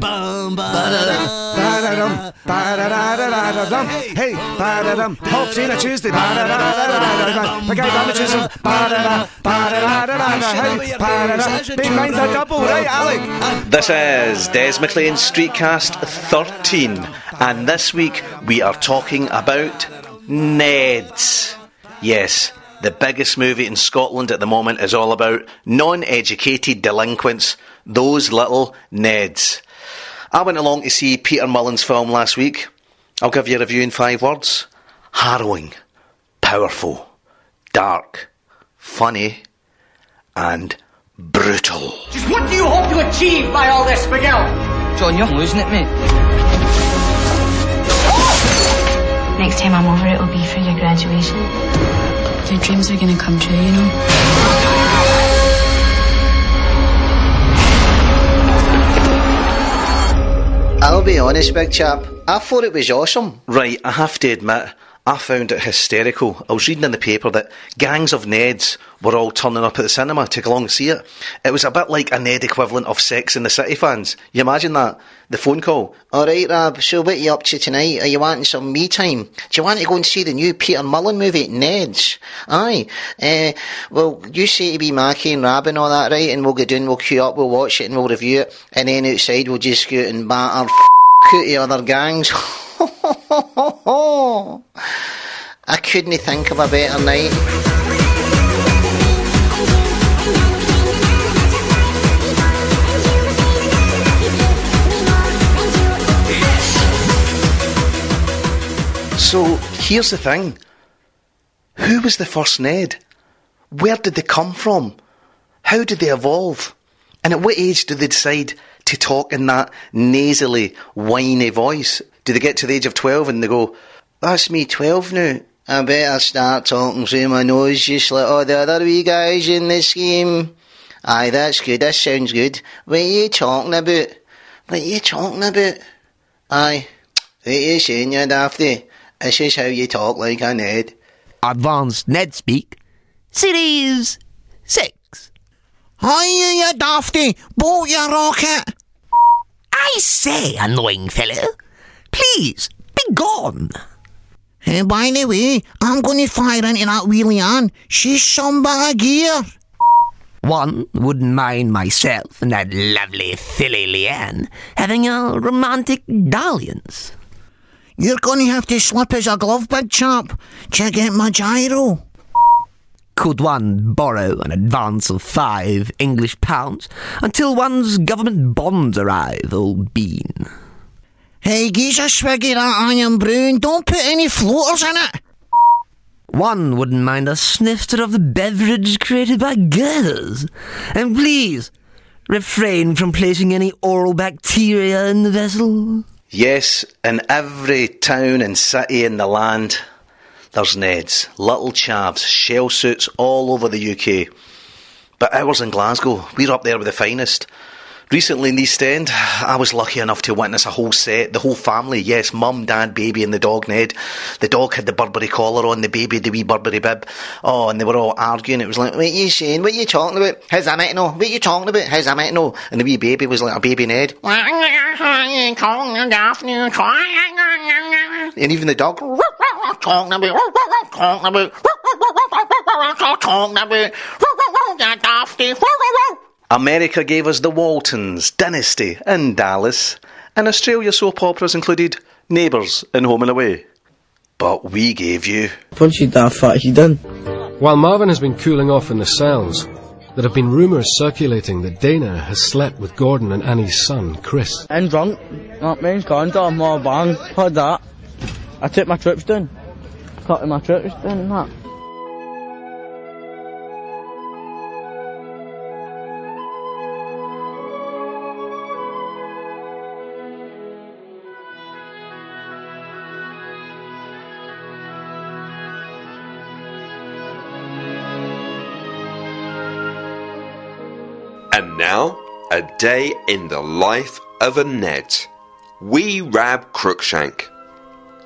Bum, ba-da-dum, Ba-da-dum, ba-da-da-da-da-dum. Hey, ba-da-dum, Hope seen a Tuesday. Ba-da-da-da-da-da-da. The guy damages him. Ba-da-da, ba-da-da-da-da-da. Hey, ba-da-da. Big mind's a double, right, Alec? This is Des McLean Streetcast 13, and this week we are talking about Neds. Yes, the biggest movie in Scotland at the moment is all about non educated delinquents, those little Neds. I went along to see Peter Mullan's film last week. I'll give you a review in five words harrowing, powerful, dark, funny, and brutal. Just what do you hope to achieve by all this, Miguel? John, you're losing it, mate. Next time I'm over, it'll be for your graduation. Your dreams are gonna come true, you know. I'll be honest, big chap. I thought it was awesome. Right, I have to admit, I found it hysterical. I was reading in the paper that gangs of Neds were all turning up at the cinema to go along and see it. It was a bit like a Ned equivalent of Sex in the City fans. You imagine that? The phone call. All right, Rab. So what are you up to tonight? Are you wanting some me time? Do you want to go and see the new Peter Mullan movie, Ned's? Aye. Uh, well, you say to be Mackie and Rab and all that, right? And we'll go down, we'll queue up, we'll watch it, and we'll review it. And then outside, we'll just go and batter f- out the other gangs. I couldn't think of a better night. So, here's the thing. Who was the first Ned? Where did they come from? How did they evolve? And at what age do they decide to talk in that nasally, whiny voice? Do they get to the age of 12 and they go, That's me 12 now. I better start talking through my nose just like all the other wee guys in the scheme. Aye, that's good, that sounds good. What are you talking about? What are you talking about? Aye, what are you saying, you dafty? This is how you talk like a Ned. Advanced Ned Speak, Series 6. Hiya, you dafty! Bolt your rocket! I say, annoying fellow, please, be gone. And by the way, I'm going to fire into that wheelie Ann. She's some bag gear. One wouldn't mind myself and that lovely filly Leanne having a romantic dalliance. You're going to have to slip as a glove, big chap. Check out my gyro. Could one borrow an advance of five English pounds until one's government bonds arrive, old bean? Hey, geez a swig of that Irn-Bru. Don't put any floaters in it. One wouldn't mind a snifter of the beverage created by girls. And please, refrain from placing any oral bacteria in the vessel. Yes, in every town and city in the land, there's Neds, little chavs, shell suits all over the UK. But ours in Glasgow, we're up there with the finest. Recently in the East End, I was lucky enough to witness a whole set, the whole family, yes, mum, dad, baby and the dog Ned. The dog had the Burberry collar on, the baby the wee Burberry bib. Oh, and they were all arguing. It was like, What you saying? What you talking about? How's that meant know? What you talking about? How's that meant know? and the wee baby was like a baby Ned. And even the dog, Talking about, talking about, talking about. America gave us the Waltons, Dynasty, and Dallas, and Australia soap operas included Neighbours and Home and Away. But we gave you Punch you fat he done. While Marvin has been cooling off in the cells, there have been rumours circulating that Dana has slept with Gordon and Annie's son, Chris. And drunk. That means contact more bang. Heard that. I took my trips down. Cutting my trips down and that. And now, a day in the life of a Ned. Wee Rab Crookshank.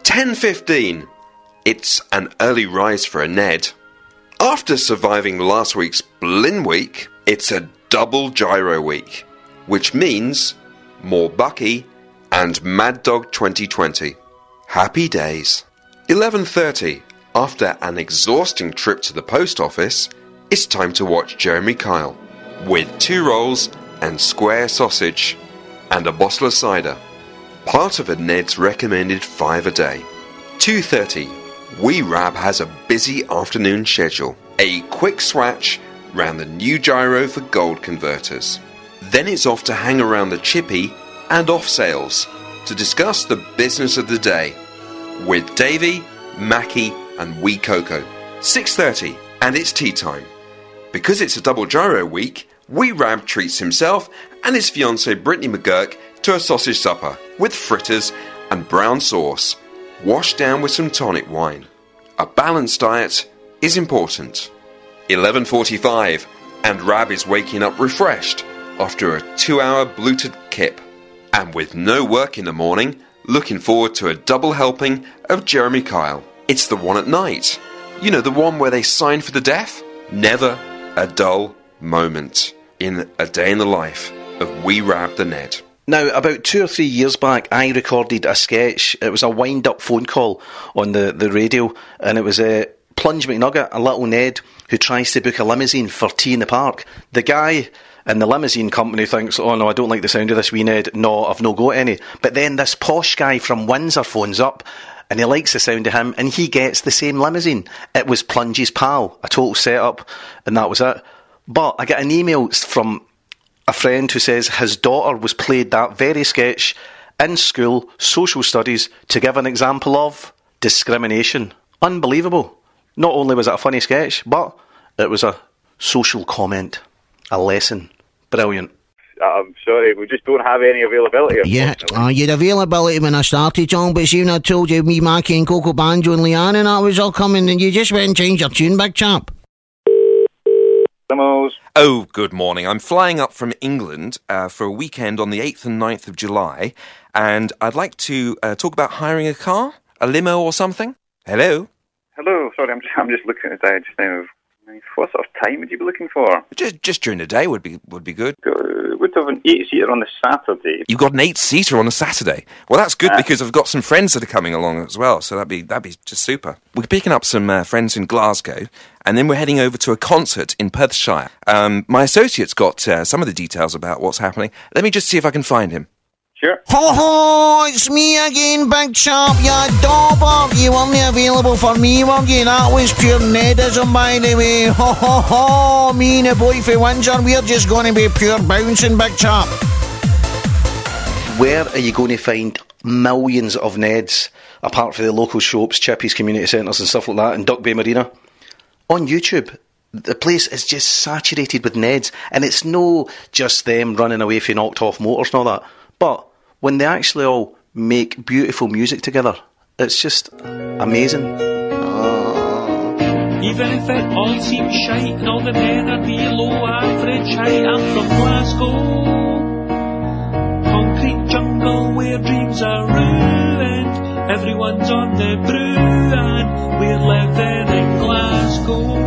10.15. It's an early rise for a Ned. After surviving last week's Blin week, it's a double gyro week, which means More Bucky, and Mad Dog 2020. Happy days. 11:30. After an exhausting trip to the post office, it's time to watch Jeremy Kyle with two rolls and square sausage and a bottle of cider. Part of a Ned's recommended 5 a day. 2:30. Wee Rab has a busy afternoon schedule. A quick swatch round the new gyro for gold converters. Then it's off to hang around the chippy and off sales to discuss the business of the day with Davy, Mackie, and Wee Coco. 6:30 and it's tea time. Because it's a double gyro week, Wee Rab treats himself and his fiancée Brittany McGurk to a sausage supper with fritters and brown sauce, washed down with some tonic wine. A balanced diet is important. 11:45 and Rab is waking up refreshed after a 2-hour bluted kip and with no work in the morning, looking forward to a double helping of Jeremy Kyle. It's the one at night. You know, the one where they sign for the deaf? Never a dull moment in a day in the life of Wee Rab the Ned. Now, about two or three years back, I recorded a sketch. It was a wind up phone call on the, the radio, and it was a Plunge McNugget, a little Ned, who tries to book a limousine for tea in the park. The guy in the limousine company thinks, oh no, I don't like the sound of this wee Ned. No, I've no got any. But then this posh guy from Windsor phones up and he likes the sound of him and he gets the same limousine. It was Plunge's pal, a total setup, and that was it. But I get an email from a friend who says his daughter was played that very sketch in school, social studies, to give an example of discrimination. Unbelievable. Not only was it a funny sketch, but it was a social comment, a lesson. Brilliant. I'm sorry, we just don't have any availability. Yeah, uh, you had availability when I started, John, but soon I told you me, Mackie and Coco Banjo and Leanne and that was all coming and you just went and changed your tune, big chap. Oh, good morning. I'm flying up from England uh, for a weekend on the 8th and 9th of July, and I'd like to uh, talk about hiring a car, a limo or something. Hello? Hello, sorry, I'm just, I'm just looking at the diary just now. What sort of time would you be looking for? Just just during the day would be would be good. Uh, Would have an eight seater on the Saturday. You've got an eight seater on a Saturday. Well, that's good Ah. because I've got some friends that are coming along as well. So that'd be that'd be just super. We're picking up some uh, friends in Glasgow, and then we're heading over to a concert in Perthshire. Um, my associate's got uh, some of the details about what's happening. Let me just see if I can find him. Sure. Ho ho, it's me again, big chap, you dauber. You weren't available for me, were you? That was pure Nedism, by the way. Ho ho ho, me and the boy from Windsor, we're just going to be pure bouncing, big chap. Where are you going to find millions of Neds, apart from the local shops, Chippies community centres and stuff like that, and Duck Bay Marina? On YouTube. The place is just saturated with Neds, and it's no just them running away from knocked off motors and all that. But when they actually all make beautiful music together, it's just amazing. Ah. Even if it all seems shite and all the men are below average height, I'm from Glasgow. Concrete jungle where dreams are ruined. Everyone's on the brew and we're living in Glasgow.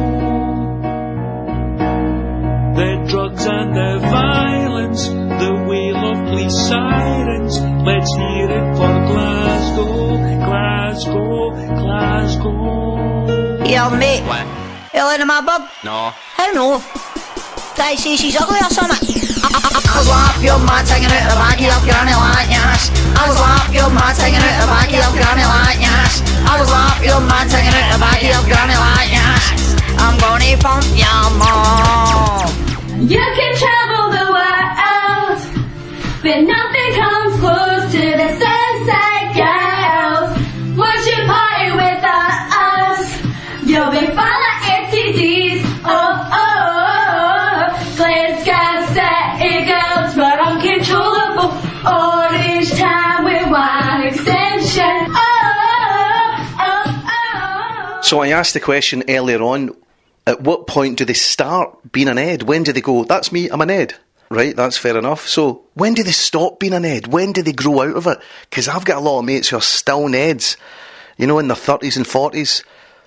Wail sirens. Let's hear it for Glasgow, Glasgow, Glasgow. Yo, mate. What? You looking my bub? No. I don't know. Did I say she's ugly or something? I was laughing your man taking out the back of your granny like yes. I was laughing your man taking out the back of your granny like yes. I was laughing your man taking out the back of your granny like yes. I'm gonna pump your mom. You can travel the world, but nothing comes close to the sunset girls. Once you party with us, you'll be fine like STDs. Oh, oh, oh. Glasgow city girls, but uncontrollable. Orange time with one extension. Oh, oh, oh. So I asked the question earlier on at what point do they start being an Ed? When do they go, that's me, I'm an Ed? Right, that's fair enough. So when do they stop being an Ed? When do they grow out of it? Because I've got a lot of mates who are still Neds, you know, in their 30s and 40s.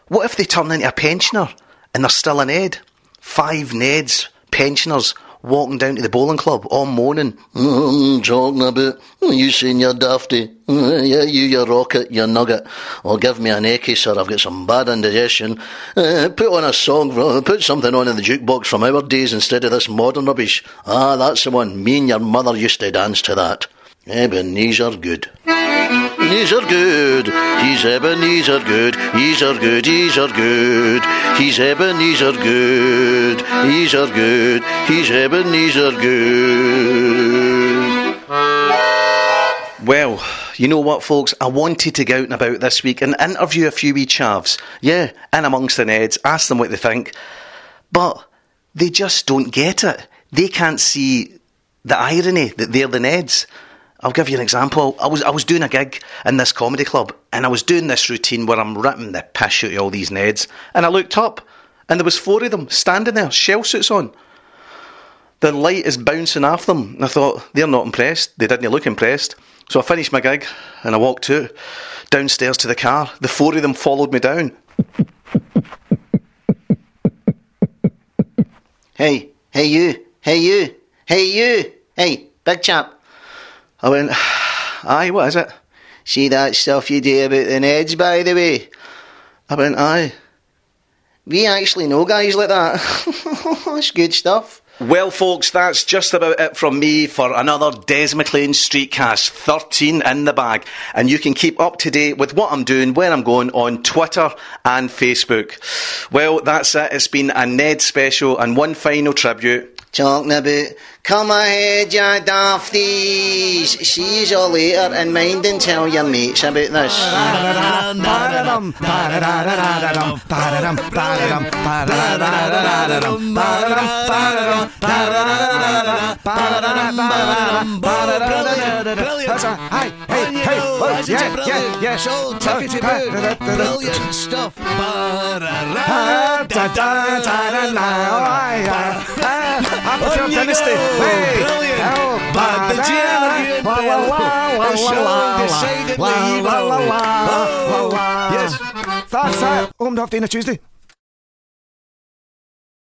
What if they turn into a pensioner and they're still an Ed? Five Neds, pensioners, walking down to the bowling club all moaning. Mm, talking about you saying you're dafty. Mm, yeah, you, your rocket, your nugget. Or give me an eckie, sir. I've got some bad indigestion. Uh, put on a song, put something on in the jukebox from our days instead of this modern rubbish. Ah, that's the one. Me and your mother used to dance to that. Ebenezer good. Ebenezer good. He's Ebenezer good. He's are good. He's are good. He's Ebenezer good. He's are good. He's Ebenezer good. Well, you know what, folks? I wanted to go out and about this week and interview a few wee chavs. Yeah, in amongst the Neds, ask them what they think. But they just don't get it. They can't see the irony that they're the Neds. I'll give you an example. I was I was doing a gig in this comedy club and I was doing this routine where I'm ripping the piss out of all these Neds and I looked up and there was four of them standing there, shell suits on. The light is bouncing off them. And I thought, they're not impressed. They didn't look impressed. So I finished my gig and I walked out downstairs to the car. The four of them followed me down. Hey, hey you, hey you, hey you, hey, big chap. I went, aye, what is it? See that stuff you do about the Neds, by the way? I went, aye. We actually know guys like that. That's good stuff. Well, folks, that's just about it from me for another Des McLean Streetcast 13 in the bag. And you can keep up to date with what I'm doing, where I'm going on Twitter and Facebook. Well, that's it. It's been a Ned special and one final tribute. Talking about, come ahead, you dafties. You all later and mind and tell your mates about this. A- Hey, hey, whoa, yeah, yeah, yeah. So brilliant stuff. Applefield Dynasty. Hey, But the Giant la, la, la, la, the show la, la, decidedly la, la, la, la, low. la, la. Yes. That's it. Home to Tuesday.